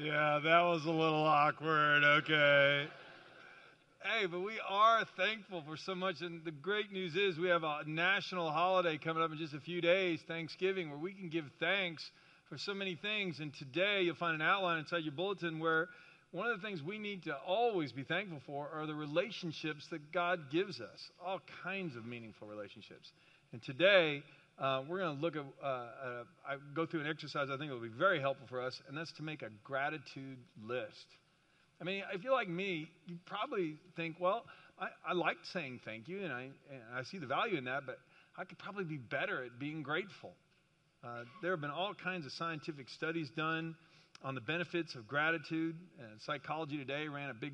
Yeah, that was a little awkward. Okay. Hey, but we are thankful for so much. And the great news is we have a national holiday coming up in just a few days, Thanksgiving, where we can give thanks for so many things. And today you'll find an outline inside your bulletin where one of the things we need to always be thankful for are the relationships that God gives us, all kinds of meaningful relationships. And today, uh, we're going to look at, uh, uh, I go through an exercise I think will be very helpful for us, and that's to make a gratitude list. I mean, if you're like me, you probably think, well, I, I like saying thank you, and I, and I see the value in that, but I could probably be better at being grateful. Uh, there have been all kinds of scientific studies done on the benefits of gratitude. Psychology Today ran a big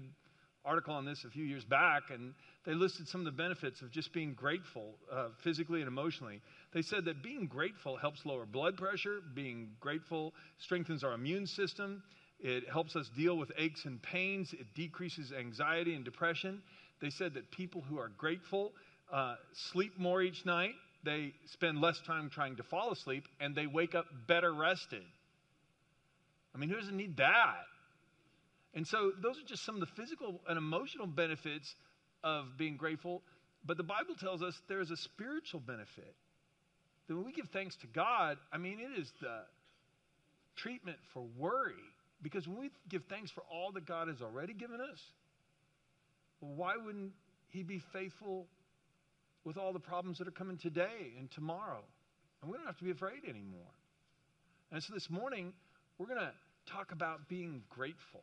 article on this a few years back, and they listed some of the benefits of just being grateful uh, physically and emotionally. They said that being grateful helps lower blood pressure, being grateful strengthens our immune system, it helps us deal with aches and pains, it decreases anxiety and depression. They said that people who are grateful uh, sleep more each night, they spend less time trying to fall asleep, and they wake up better rested. I mean, who doesn't need that? And so, those are just some of the physical and emotional benefits of being grateful. But the Bible tells us there's a spiritual benefit. That when we give thanks to God, I mean, it is the treatment for worry. Because when we give thanks for all that God has already given us, why wouldn't He be faithful with all the problems that are coming today and tomorrow? And we don't have to be afraid anymore. And so this morning, we're going to talk about being grateful.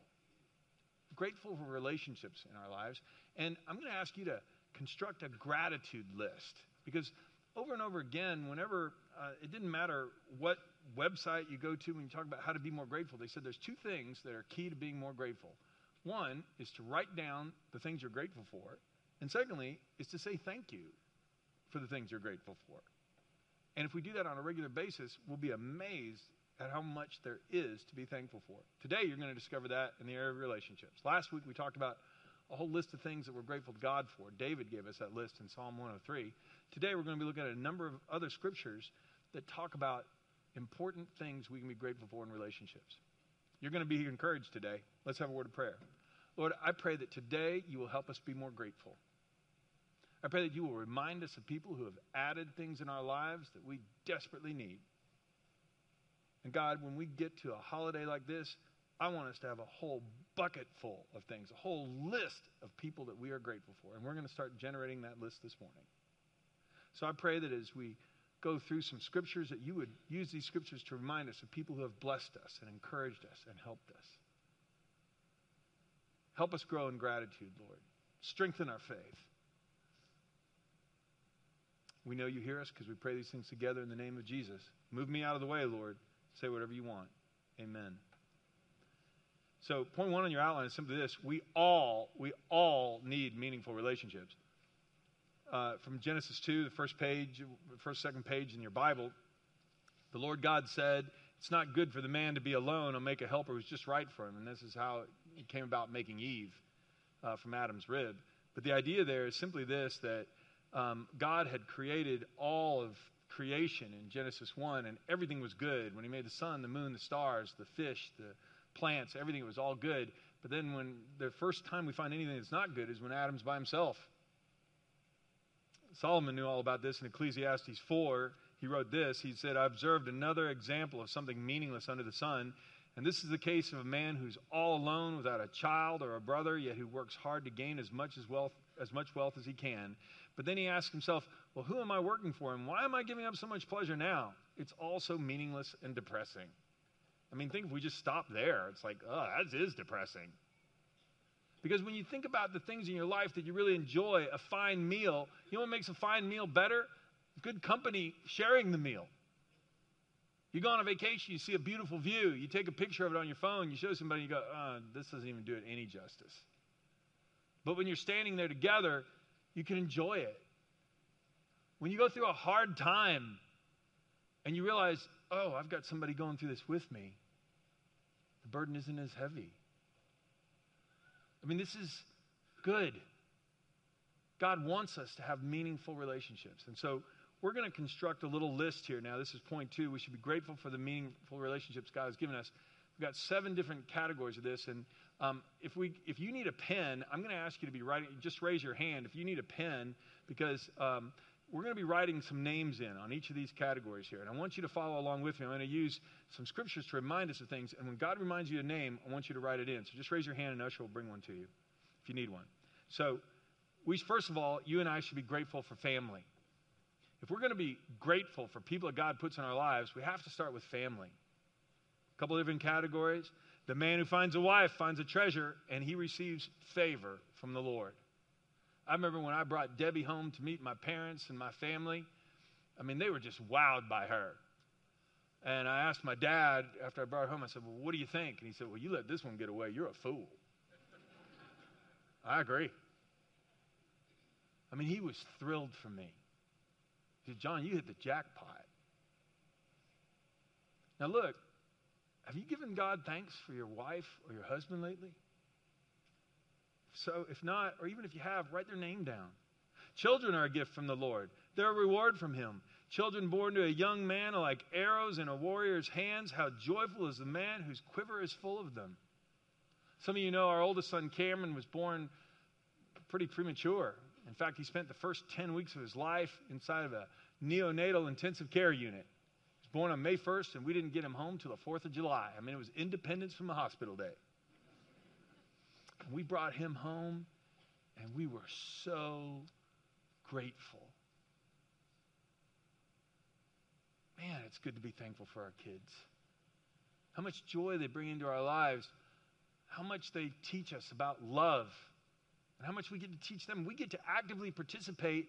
Grateful for relationships in our lives. And I'm going to ask you to construct a gratitude list because over and over again, whenever uh, it didn't matter what website you go to when you talk about how to be more grateful, they said there's two things that are key to being more grateful. One is to write down the things you're grateful for, and secondly is to say thank you for the things you're grateful for. And if we do that on a regular basis, we'll be amazed at how much there is to be thankful for. Today, you're going to discover that in the area of relationships. Last week, we talked about a whole list of things that we're grateful to God for. David gave us that list in Psalm 103. Today, we're going to be looking at a number of other scriptures that talk about important things we can be grateful for in relationships. You're going to be encouraged today. Let's have a word of prayer. Lord, I pray that today you will help us be more grateful. I pray that you will remind us of people who have added things in our lives that we desperately need. And God, when we get to a holiday like this, I want us to have a whole bucket full of things, a whole list of people that we are grateful for. And we're going to start generating that list this morning. So I pray that as we go through some scriptures, that you would use these scriptures to remind us of people who have blessed us and encouraged us and helped us. Help us grow in gratitude, Lord. Strengthen our faith. We know you hear us because we pray these things together in the name of Jesus. Move me out of the way, Lord. Say whatever you want. Amen. So, point one on your outline is simply this: we all, we all need meaningful relationships. Uh, from Genesis two, the first page, first second page in your Bible, the Lord God said, "It's not good for the man to be alone. I'll make a helper who's just right for him." And this is how it came about making Eve uh, from Adam's rib. But the idea there is simply this: that um, God had created all of creation in Genesis 1, and everything was good. When he made the sun, the moon, the stars, the fish, the plants, everything was all good. But then, when the first time we find anything that's not good is when Adam's by himself. Solomon knew all about this in Ecclesiastes 4. He wrote this He said, I observed another example of something meaningless under the sun. And this is the case of a man who's all alone without a child or a brother, yet who works hard to gain as much as wealth as much wealth as he can. But then he asks himself, well, who am I working for and why am I giving up so much pleasure now? It's all so meaningless and depressing. I mean, think if we just stop there, it's like, oh, that is depressing. Because when you think about the things in your life that you really enjoy, a fine meal, you know what makes a fine meal better? Good company sharing the meal. You go on a vacation, you see a beautiful view, you take a picture of it on your phone, you show somebody, you go, oh, this doesn't even do it any justice. But when you're standing there together, you can enjoy it. When you go through a hard time and you realize, oh, I've got somebody going through this with me, the burden isn't as heavy. I mean, this is good. God wants us to have meaningful relationships. And so we're going to construct a little list here now. This is point two. We should be grateful for the meaningful relationships God has given us. We've got seven different categories of this. And um, if, we, if you need a pen, I'm going to ask you to be writing, just raise your hand if you need a pen, because um, we're going to be writing some names in on each of these categories here. And I want you to follow along with me. I'm going to use some scriptures to remind us of things. And when God reminds you a name, I want you to write it in. So just raise your hand and Usher will bring one to you if you need one. So, we, first of all, you and I should be grateful for family. If we're going to be grateful for people that God puts in our lives, we have to start with family. A couple different categories. The man who finds a wife finds a treasure, and he receives favor from the Lord. I remember when I brought Debbie home to meet my parents and my family. I mean, they were just wowed by her. And I asked my dad after I brought her home, I said, Well, what do you think? And he said, Well, you let this one get away. You're a fool. I agree. I mean, he was thrilled for me. He said, John, you hit the jackpot. Now, look, have you given God thanks for your wife or your husband lately? So, if not, or even if you have, write their name down. Children are a gift from the Lord, they're a reward from Him. Children born to a young man are like arrows in a warrior's hands. How joyful is the man whose quiver is full of them. Some of you know our oldest son, Cameron, was born pretty premature. In fact, he spent the first 10 weeks of his life inside of a neonatal intensive care unit. He was born on May 1st, and we didn't get him home till the 4th of July. I mean, it was independence from the hospital day. We brought him home, and we were so grateful. Man, it's good to be thankful for our kids. How much joy they bring into our lives, how much they teach us about love, and how much we get to teach them. We get to actively participate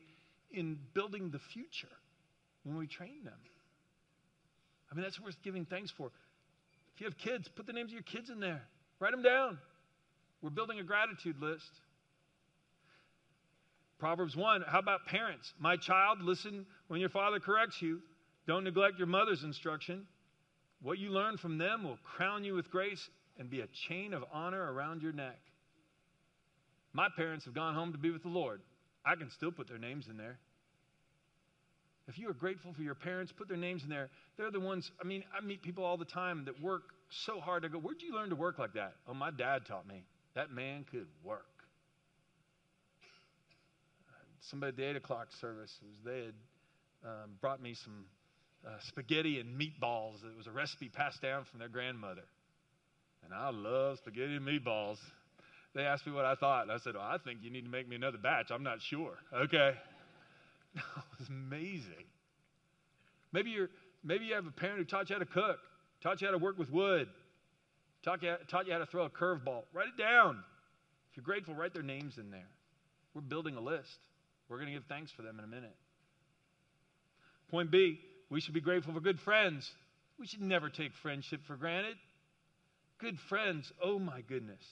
in building the future when we train them. I mean, that's worth giving thanks for. If you have kids, put the names of your kids in there, write them down. We're building a gratitude list. Proverbs 1 How about parents? My child, listen when your father corrects you. Don't neglect your mother's instruction. What you learn from them will crown you with grace and be a chain of honor around your neck. My parents have gone home to be with the Lord. I can still put their names in there. If you are grateful for your parents, put their names in there. They're the ones, I mean, I meet people all the time that work so hard. I go, Where'd you learn to work like that? Oh, my dad taught me. That man could work. Somebody at the 8 o'clock service, was, they had um, brought me some uh, spaghetti and meatballs. It was a recipe passed down from their grandmother. And I love spaghetti and meatballs. They asked me what I thought, and I said, well, I think you need to make me another batch. I'm not sure. Okay. it was amazing. Maybe, you're, maybe you have a parent who taught you how to cook, taught you how to work with wood, Taught you, taught you how to throw a curveball. Write it down. If you're grateful, write their names in there. We're building a list. We're going to give thanks for them in a minute. Point B we should be grateful for good friends. We should never take friendship for granted. Good friends, oh my goodness.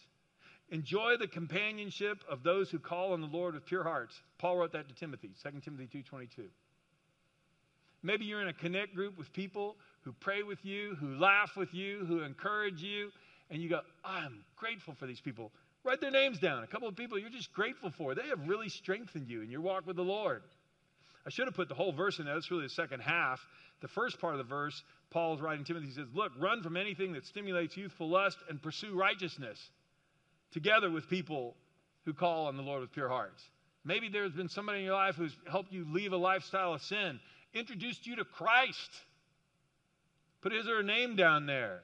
Enjoy the companionship of those who call on the Lord with pure hearts. Paul wrote that to Timothy, 2 Timothy 2:22. Maybe you're in a connect group with people who pray with you, who laugh with you, who encourage you, and you go, I'm grateful for these people. Write their names down. A couple of people you're just grateful for. They have really strengthened you in your walk with the Lord. I should have put the whole verse in there. That's really the second half. The first part of the verse, Paul is writing Timothy, he says, Look, run from anything that stimulates youthful lust and pursue righteousness together with people who call on the Lord with pure hearts. Maybe there's been somebody in your life who's helped you leave a lifestyle of sin, introduced you to Christ Put his or her name down there.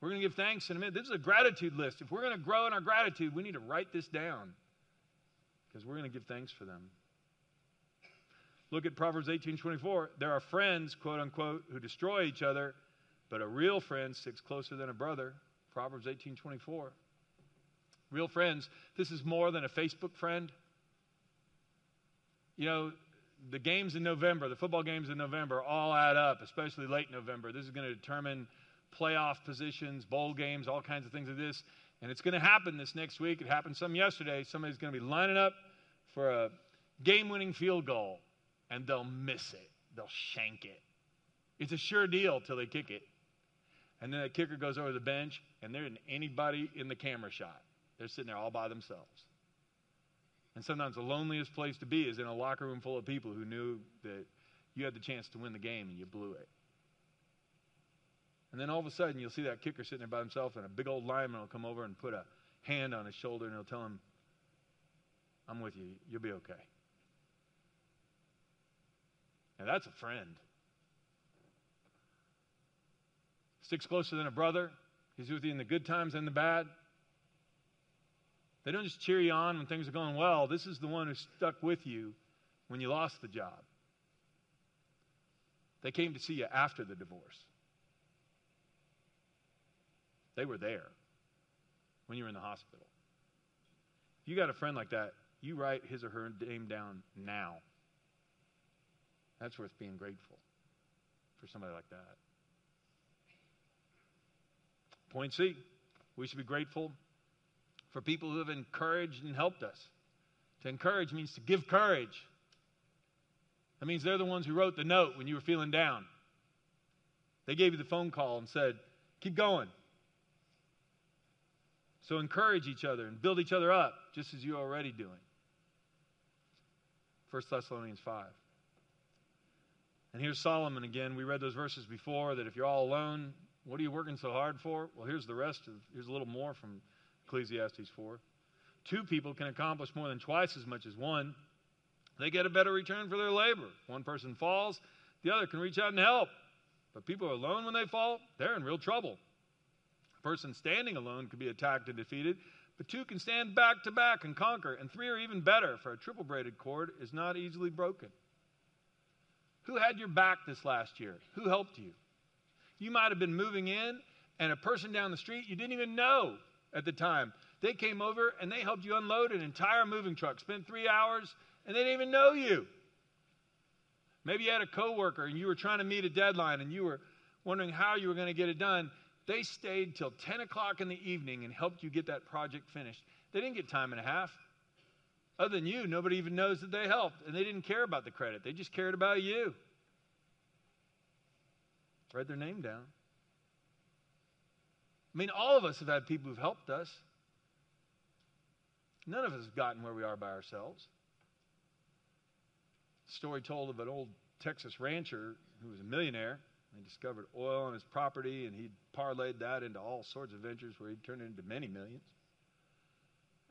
We're going to give thanks in a minute. This is a gratitude list. If we're going to grow in our gratitude, we need to write this down because we're going to give thanks for them. Look at Proverbs 18 24. There are friends, quote unquote, who destroy each other, but a real friend sticks closer than a brother. Proverbs 18 24. Real friends, this is more than a Facebook friend. You know, the games in November, the football games in November, all add up, especially late November. This is going to determine playoff positions, bowl games, all kinds of things like this. And it's going to happen this next week. It happened some yesterday. Somebody's going to be lining up for a game winning field goal, and they'll miss it. They'll shank it. It's a sure deal till they kick it. And then the kicker goes over the bench, and there isn't anybody in the camera shot. They're sitting there all by themselves. And sometimes the loneliest place to be is in a locker room full of people who knew that you had the chance to win the game and you blew it. And then all of a sudden, you'll see that kicker sitting there by himself, and a big old lineman will come over and put a hand on his shoulder, and he'll tell him, I'm with you. You'll be okay. Now, that's a friend. Sticks closer than a brother. He's with you in the good times and the bad. They don't just cheer you on when things are going well. This is the one who stuck with you when you lost the job. They came to see you after the divorce. They were there when you were in the hospital. If you got a friend like that, you write his or her name down now. That's worth being grateful for somebody like that. Point C we should be grateful for people who have encouraged and helped us. To encourage means to give courage. That means they're the ones who wrote the note when you were feeling down. They gave you the phone call and said, keep going. So encourage each other and build each other up, just as you're already doing. 1 Thessalonians 5. And here's Solomon again. We read those verses before that if you're all alone, what are you working so hard for? Well, here's the rest of here's a little more from Ecclesiastes 4. Two people can accomplish more than twice as much as one. They get a better return for their labor. One person falls, the other can reach out and help. But people are alone when they fall, they're in real trouble. A person standing alone could be attacked and defeated, but two can stand back to back and conquer, and three are even better, for a triple braided cord is not easily broken. Who had your back this last year? Who helped you? You might have been moving in, and a person down the street you didn't even know at the time. They came over and they helped you unload an entire moving truck. Spent three hours, and they didn't even know you. Maybe you had a coworker and you were trying to meet a deadline and you were wondering how you were going to get it done. They stayed till 10 o'clock in the evening and helped you get that project finished. They didn't get time and a half. Other than you, nobody even knows that they helped, and they didn't care about the credit. They just cared about you. Write their name down. I mean, all of us have had people who've helped us. None of us have gotten where we are by ourselves. story told of an old Texas rancher who was a millionaire. He discovered oil on his property, and he parlayed that into all sorts of ventures where he turned into many millions.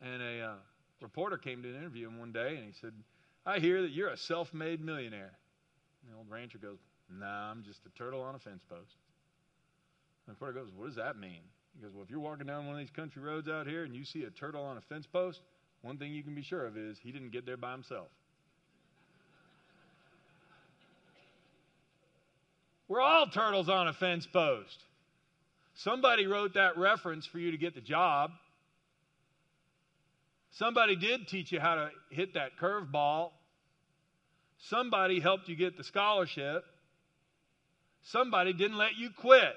And a uh, reporter came to interview him one day, and he said, I hear that you're a self made millionaire. And the old rancher goes, Nah, I'm just a turtle on a fence post. And the reporter goes, What does that mean? He goes, Well, if you're walking down one of these country roads out here and you see a turtle on a fence post, one thing you can be sure of is he didn't get there by himself. We're all turtles on a fence post. Somebody wrote that reference for you to get the job. Somebody did teach you how to hit that curveball. Somebody helped you get the scholarship. Somebody didn't let you quit.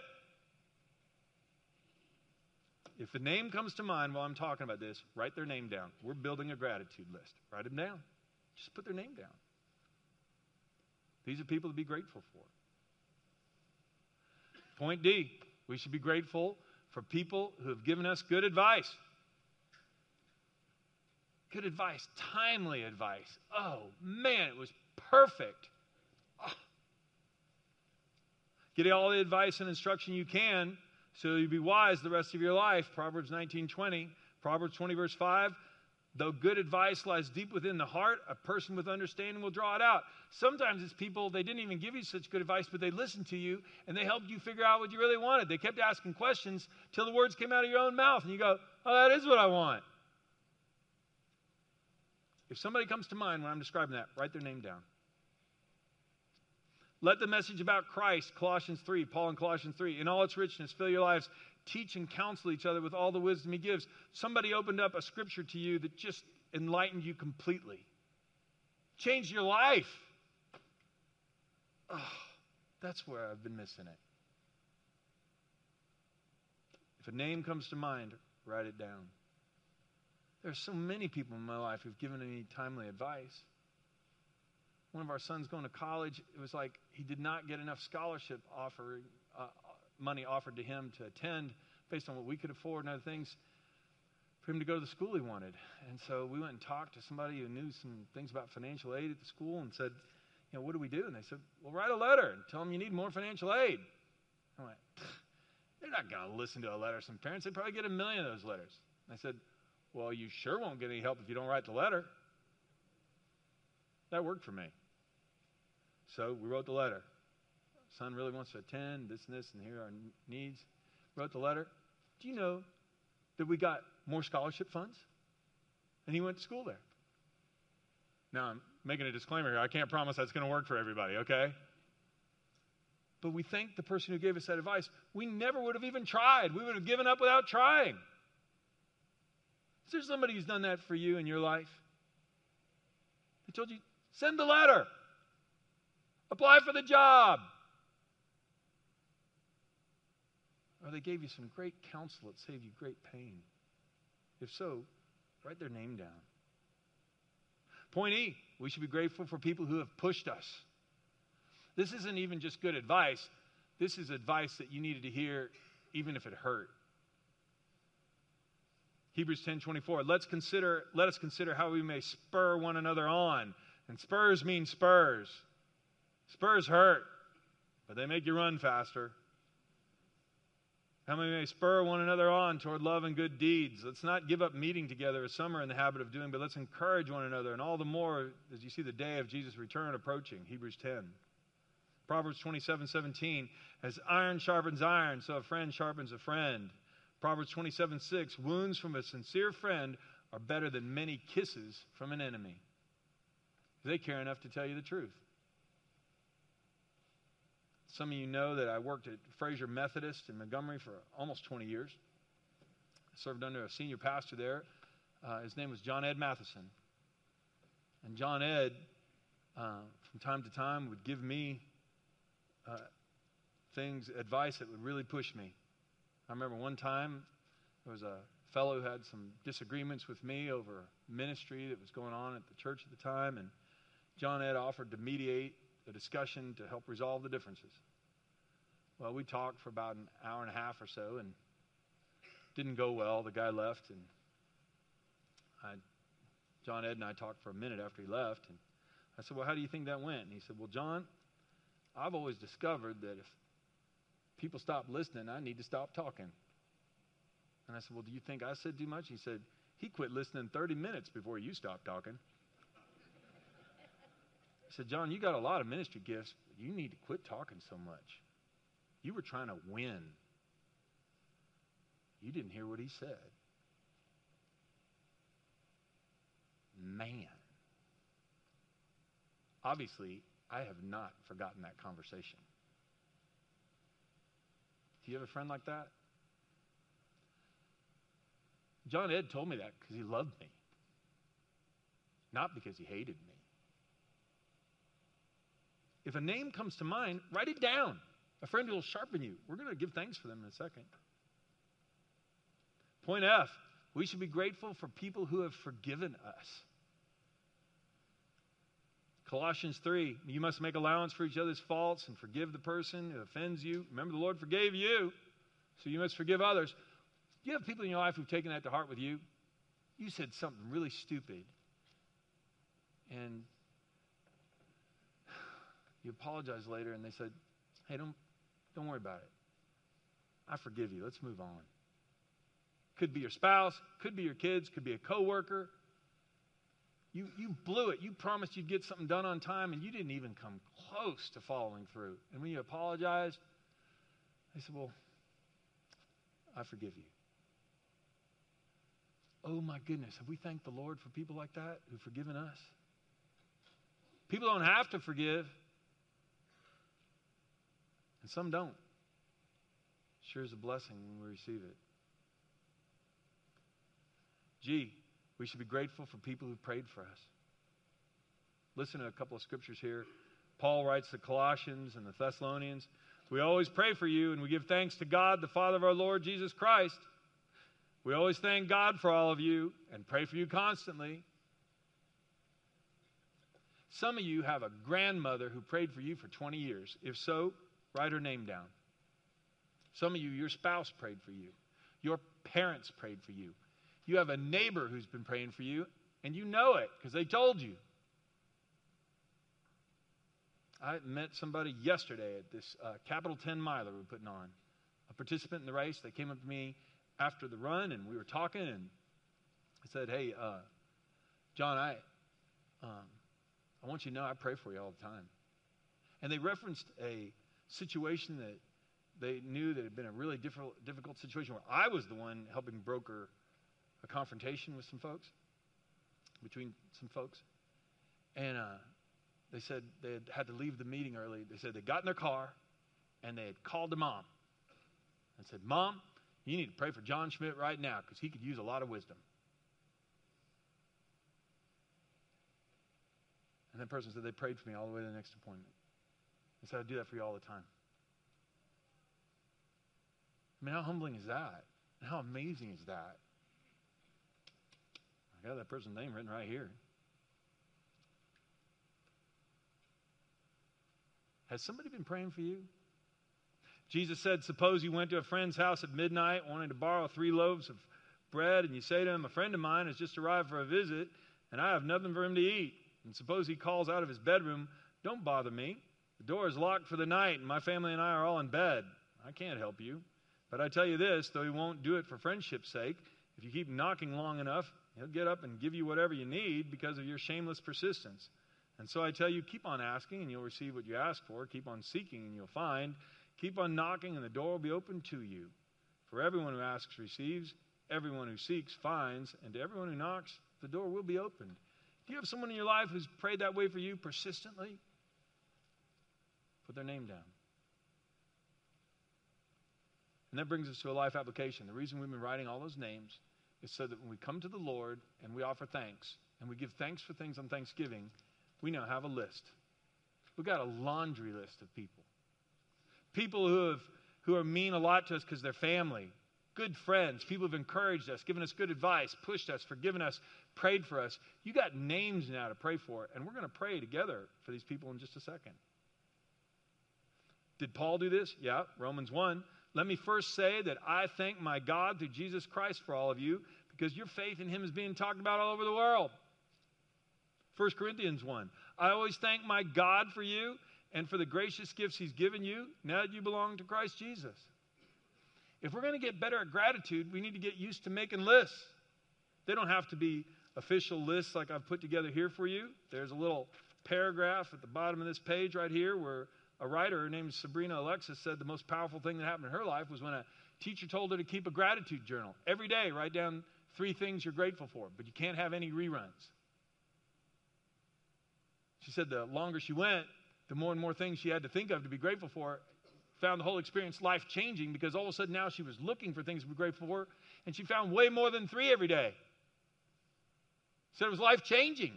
If a name comes to mind while I'm talking about this, write their name down. We're building a gratitude list. Write them down. Just put their name down. These are people to be grateful for. Point D we should be grateful for people who have given us good advice. Good advice, timely advice. Oh, man, it was perfect. Oh. Get all the advice and instruction you can so you'll be wise the rest of your life. Proverbs 19 20. Proverbs 20, verse 5. Though good advice lies deep within the heart, a person with understanding will draw it out. Sometimes it's people, they didn't even give you such good advice, but they listened to you and they helped you figure out what you really wanted. They kept asking questions till the words came out of your own mouth, and you go, Oh, that is what I want. If somebody comes to mind when I'm describing that, write their name down. Let the message about Christ, Colossians 3, Paul in Colossians 3, in all its richness, fill your lives. Teach and counsel each other with all the wisdom he gives. Somebody opened up a scripture to you that just enlightened you completely, changed your life. Oh, that's where I've been missing it. If a name comes to mind, write it down. There are so many people in my life who've given me timely advice one of our sons going to college, it was like he did not get enough scholarship offer, uh, money offered to him to attend based on what we could afford and other things for him to go to the school he wanted. And so we went and talked to somebody who knew some things about financial aid at the school and said, you know, what do we do? And they said, well, write a letter and tell them you need more financial aid. I went, they're not going to listen to a letter. Some parents, they probably get a million of those letters. I said, Well, you sure won't get any help if you don't write the letter. That worked for me. So we wrote the letter. Son really wants to attend, this and this, and here are our needs. Wrote the letter. Do you know that we got more scholarship funds? And he went to school there. Now, I'm making a disclaimer here. I can't promise that's going to work for everybody, okay? But we thank the person who gave us that advice. We never would have even tried. We would have given up without trying. Is there somebody who's done that for you in your life? They told you, send the letter, apply for the job. Or they gave you some great counsel that saved you great pain. If so, write their name down. Point E, we should be grateful for people who have pushed us. This isn't even just good advice. This is advice that you needed to hear even if it hurt. Hebrews 10:24 Let's consider let us consider how we may spur one another on. And spurs mean spurs. Spurs hurt, but they make you run faster. How we may spur one another on toward love and good deeds. Let's not give up meeting together as some are in the habit of doing, but let's encourage one another, and all the more as you see the day of Jesus' return approaching. Hebrews 10. Proverbs 27 17. As iron sharpens iron, so a friend sharpens a friend. Proverbs 27 6. Wounds from a sincere friend are better than many kisses from an enemy. They care enough to tell you the truth. Some of you know that I worked at Frazer Methodist in Montgomery for almost 20 years. I served under a senior pastor there. Uh, his name was John Ed Mathison. And John Ed, uh, from time to time, would give me uh, things, advice that would really push me. I remember one time there was a fellow who had some disagreements with me over ministry that was going on at the church at the time, and John Ed offered to mediate the discussion to help resolve the differences. Well, we talked for about an hour and a half or so, and didn't go well. The guy left, and I, John Ed and I talked for a minute after he left, and I said, "Well, how do you think that went?" And he said, "Well, John, I've always discovered that if people stop listening, I need to stop talking." And I said, "Well, do you think I said too much?" He said, "He quit listening 30 minutes before you stopped talking." I said, John, you got a lot of ministry gifts, you need to quit talking so much. You were trying to win. You didn't hear what he said. Man. Obviously, I have not forgotten that conversation. Do you have a friend like that? John Ed told me that because he loved me, not because he hated me. If a name comes to mind, write it down. A friend will sharpen you. We're going to give thanks for them in a second. Point F we should be grateful for people who have forgiven us. Colossians 3 you must make allowance for each other's faults and forgive the person who offends you. Remember, the Lord forgave you, so you must forgive others. Do you have people in your life who've taken that to heart with you? You said something really stupid, and you apologize later, and they said, Hey, don't, don't worry about it. I forgive you. Let's move on. Could be your spouse, could be your kids, could be a coworker. You, you blew it. You promised you'd get something done on time, and you didn't even come close to following through. And when you apologized, they said, Well, I forgive you. Oh my goodness, have we thanked the Lord for people like that who've forgiven us? People don't have to forgive, and some don't. Sure is a blessing when we receive it. Gee, we should be grateful for people who prayed for us. Listen to a couple of scriptures here. Paul writes to Colossians and the Thessalonians We always pray for you, and we give thanks to God, the Father of our Lord Jesus Christ. We always thank God for all of you and pray for you constantly. Some of you have a grandmother who prayed for you for 20 years. If so, Write her name down. Some of you, your spouse prayed for you. Your parents prayed for you. You have a neighbor who's been praying for you, and you know it because they told you. I met somebody yesterday at this uh, Capital 10 miler we're putting on. a participant in the race. They came up to me after the run, and we were talking, and I said, "Hey, uh, John, I, um, I want you to know I pray for you all the time." And they referenced a situation that they knew that had been a really difficult, difficult situation where I was the one helping broker a confrontation with some folks, between some folks. And uh, they said they had had to leave the meeting early. They said they got in their car and they had called their mom and said, Mom, you need to pray for John Schmidt right now because he could use a lot of wisdom. And that person said they prayed for me all the way to the next appointment. I said, I do that for you all the time. I mean, how humbling is that? And how amazing is that? I got that person's name written right here. Has somebody been praying for you? Jesus said, Suppose you went to a friend's house at midnight wanting to borrow three loaves of bread, and you say to him, A friend of mine has just arrived for a visit, and I have nothing for him to eat. And suppose he calls out of his bedroom, Don't bother me. The door is locked for the night, and my family and I are all in bed. I can't help you. But I tell you this, though he won't do it for friendship's sake, if you keep knocking long enough, he'll get up and give you whatever you need because of your shameless persistence. And so I tell you, keep on asking and you'll receive what you ask for. Keep on seeking and you'll find. Keep on knocking and the door will be open to you. For everyone who asks receives, everyone who seeks finds, and to everyone who knocks, the door will be opened. Do you have someone in your life who's prayed that way for you persistently? Put their name down. And that brings us to a life application. The reason we've been writing all those names is so that when we come to the Lord and we offer thanks, and we give thanks for things on Thanksgiving, we now have a list. We've got a laundry list of people. People who, have, who are mean a lot to us because they're family, good friends, people who've encouraged us, given us good advice, pushed us, forgiven us, prayed for us. You got names now to pray for, and we're going to pray together for these people in just a second. Did Paul do this? Yeah, Romans 1. Let me first say that I thank my God through Jesus Christ for all of you because your faith in him is being talked about all over the world. 1 Corinthians 1. I always thank my God for you and for the gracious gifts he's given you now that you belong to Christ Jesus. If we're going to get better at gratitude, we need to get used to making lists. They don't have to be official lists like I've put together here for you. There's a little paragraph at the bottom of this page right here where a writer named Sabrina Alexis said the most powerful thing that happened in her life was when a teacher told her to keep a gratitude journal. Every day, write down three things you're grateful for, but you can't have any reruns. She said the longer she went, the more and more things she had to think of to be grateful for. Found the whole experience life changing because all of a sudden now she was looking for things to be grateful for, and she found way more than three every day. Said it was life changing.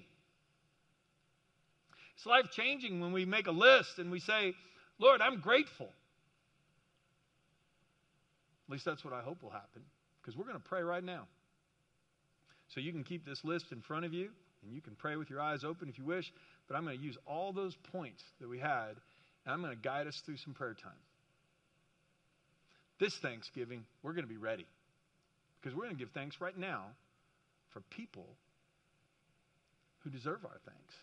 It's life changing when we make a list and we say, Lord, I'm grateful. At least that's what I hope will happen because we're going to pray right now. So you can keep this list in front of you and you can pray with your eyes open if you wish, but I'm going to use all those points that we had and I'm going to guide us through some prayer time. This Thanksgiving, we're going to be ready because we're going to give thanks right now for people who deserve our thanks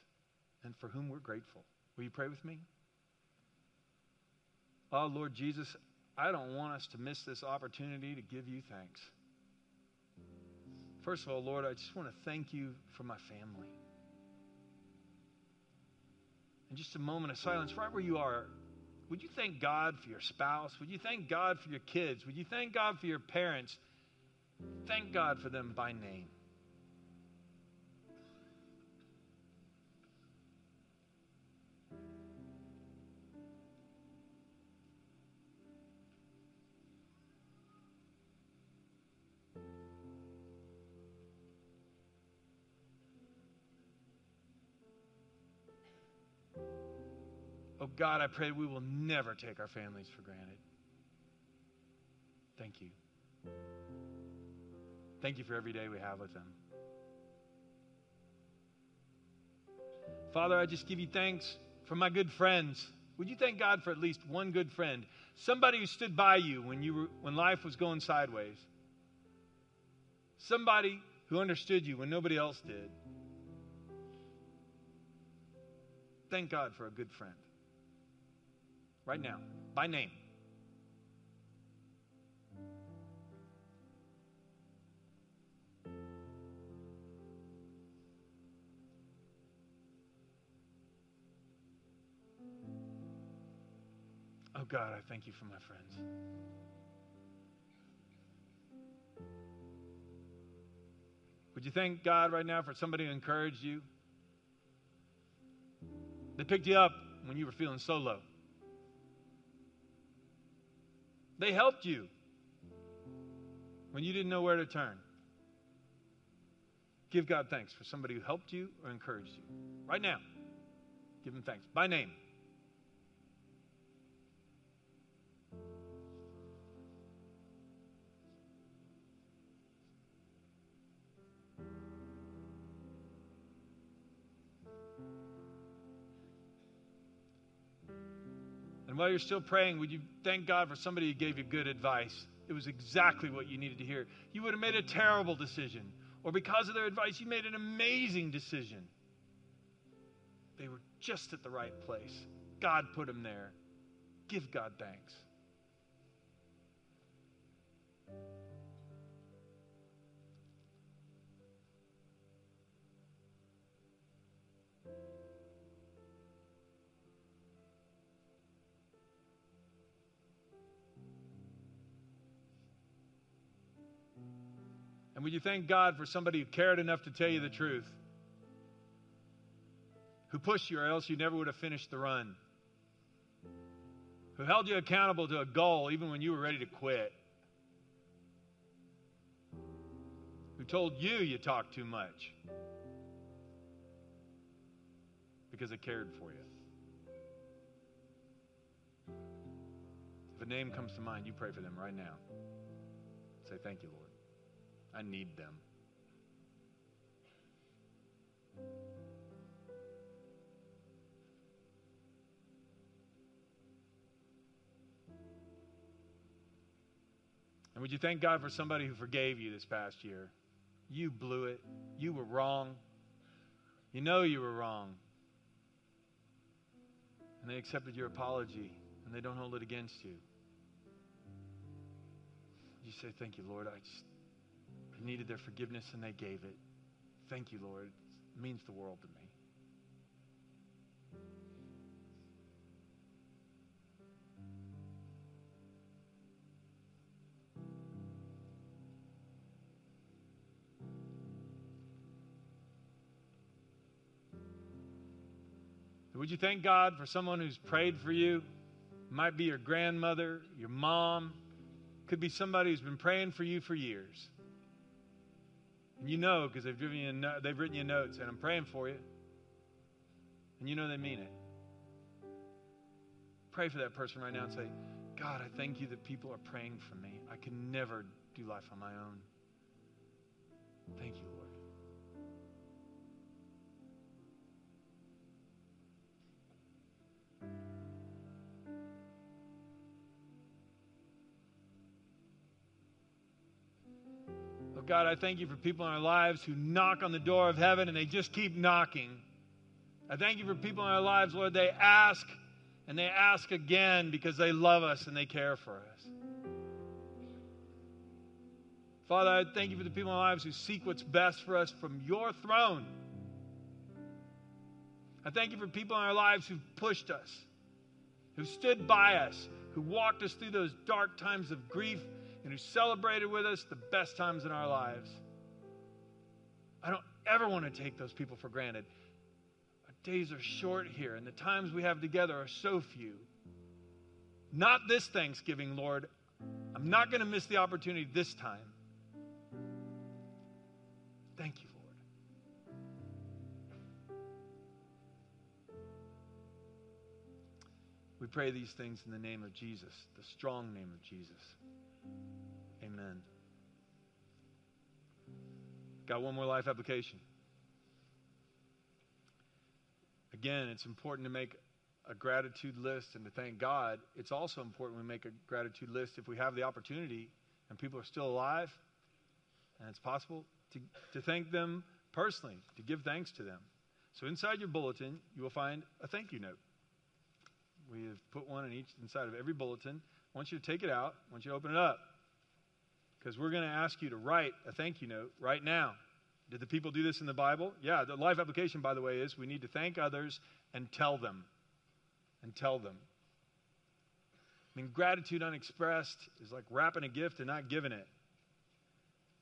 and for whom we're grateful. Will you pray with me? Oh, Lord Jesus, I don't want us to miss this opportunity to give you thanks. First of all, Lord, I just want to thank you for my family. In just a moment of silence, right where you are, would you thank God for your spouse? Would you thank God for your kids? Would you thank God for your parents? Thank God for them by name. God, I pray we will never take our families for granted. Thank you. Thank you for every day we have with them. Father, I just give you thanks for my good friends. Would you thank God for at least one good friend? Somebody who stood by you when, you were, when life was going sideways. Somebody who understood you when nobody else did. Thank God for a good friend right now, by name. Oh God, I thank you for my friends. Would you thank God right now for somebody who encouraged you? They picked you up when you were feeling so low. They helped you when you didn't know where to turn. Give God thanks for somebody who helped you or encouraged you. Right now, give him thanks by name. And while you're still praying, would you thank God for somebody who gave you good advice? It was exactly what you needed to hear. You would have made a terrible decision, or because of their advice, you made an amazing decision. They were just at the right place. God put them there. Give God thanks. And would you thank God for somebody who cared enough to tell you the truth? Who pushed you, or else you never would have finished the run? Who held you accountable to a goal even when you were ready to quit? Who told you you talked too much because they cared for you? If a name comes to mind, you pray for them right now. Say, Thank you, Lord. I need them. And would you thank God for somebody who forgave you this past year? You blew it. You were wrong. You know you were wrong. And they accepted your apology and they don't hold it against you. You say, Thank you, Lord. I just needed their forgiveness and they gave it. Thank you, Lord. It means the world to me. Would you thank God for someone who's prayed for you? Might be your grandmother, your mom, could be somebody who's been praying for you for years. You know because they've, driven you no- they've written you notes and I'm praying for you. And you know they mean it. Pray for that person right now and say, God, I thank you that people are praying for me. I can never do life on my own. Thank you, Lord. Oh God, I thank you for people in our lives who knock on the door of heaven and they just keep knocking. I thank you for people in our lives, Lord, they ask and they ask again because they love us and they care for us. Father, I thank you for the people in our lives who seek what's best for us from your throne. I thank you for people in our lives who've pushed us, who stood by us, who walked us through those dark times of grief and who celebrated with us the best times in our lives. I don't ever want to take those people for granted. Our days are short here, and the times we have together are so few. Not this Thanksgiving, Lord. I'm not going to miss the opportunity this time. Thank you, Lord. We pray these things in the name of Jesus, the strong name of Jesus. Got one more life application. Again, it's important to make a gratitude list and to thank God. It's also important we make a gratitude list if we have the opportunity and people are still alive and it's possible to, to thank them personally, to give thanks to them. So inside your bulletin, you will find a thank you note. We have put one in each inside of every bulletin. I want you to take it out. I want you to open it up. Because we're going to ask you to write a thank you note right now. Did the people do this in the Bible? Yeah, the life application, by the way, is we need to thank others and tell them. And tell them. I mean, gratitude unexpressed is like wrapping a gift and not giving it.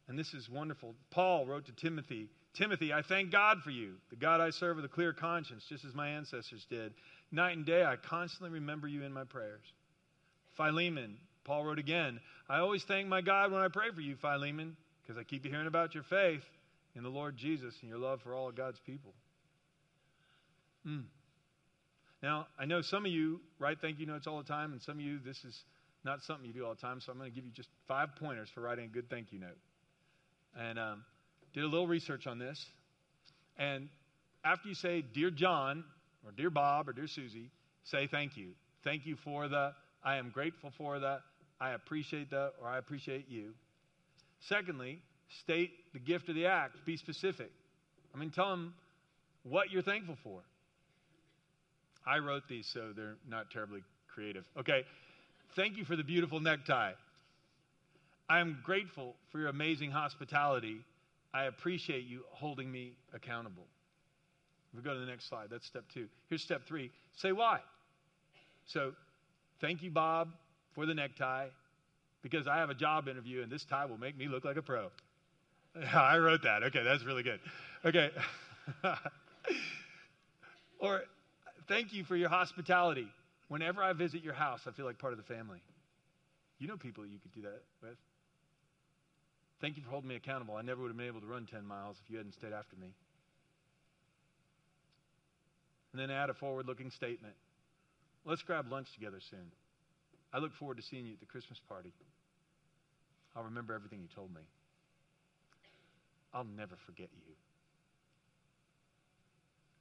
And this is wonderful. Paul wrote to Timothy Timothy, I thank God for you, the God I serve with a clear conscience, just as my ancestors did. Night and day, I constantly remember you in my prayers. Philemon, Paul wrote again, I always thank my God when I pray for you, Philemon, because I keep hearing about your faith in the Lord Jesus and your love for all of God's people. Mm. Now, I know some of you write thank you notes all the time, and some of you, this is not something you do all the time, so I'm going to give you just five pointers for writing a good thank you note. And um, did a little research on this. And after you say, Dear John, or Dear Bob, or Dear Susie, say thank you. Thank you for the, I am grateful for the, I appreciate that, or I appreciate you. Secondly, state the gift of the act. Be specific. I mean, tell them what you're thankful for. I wrote these, so they're not terribly creative. Okay. Thank you for the beautiful necktie. I am grateful for your amazing hospitality. I appreciate you holding me accountable. If We go to the next slide. That's step two. Here's step three say why. So, thank you, Bob, for the necktie, because I have a job interview and this tie will make me look like a pro. I wrote that. Okay, that's really good. Okay. or, thank you for your hospitality. Whenever I visit your house, I feel like part of the family. You know people you could do that with. Thank you for holding me accountable. I never would have been able to run 10 miles if you hadn't stayed after me. And then add a forward looking statement. Let's grab lunch together soon. I look forward to seeing you at the Christmas party. I'll remember everything you told me. I'll never forget you.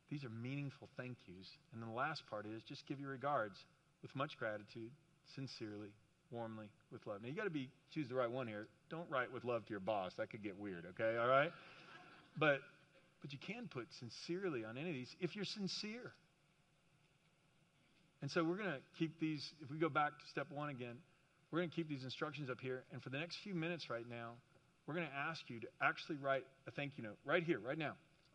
These are meaningful thank yous. And then the last part is just give your regards with much gratitude, sincerely, warmly, with love. Now you got to be choose the right one here. Don't write with love to your boss. That could get weird, okay? All right? But but you can put sincerely on any of these if you're sincere. And so we're going to keep these if we go back to step 1 again, we're going to keep these instructions up here and for the next few minutes right now, we're going to ask you to actually write a thank you note right here, right now.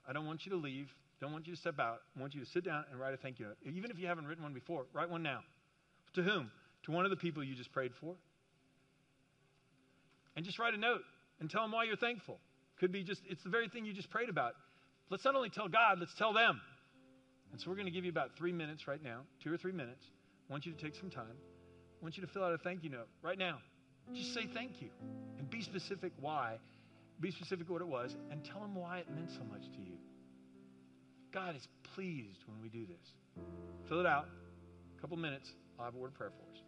I don't want you to leave. Don't want you to step out. I want you to sit down and write a thank you note. Even if you haven't written one before, write one now. To whom? To one of the people you just prayed for. And just write a note and tell them why you're thankful. Could be just, it's the very thing you just prayed about. Let's not only tell God, let's tell them. And so we're going to give you about three minutes right now, two or three minutes. I want you to take some time. I want you to fill out a thank you note right now. Just say thank you and be specific why. Be specific what it was and tell them why it meant so much to you. God is pleased when we do this. Fill it out. A couple minutes. I'll have a word of prayer for us.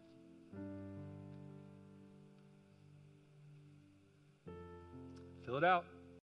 Fill it out.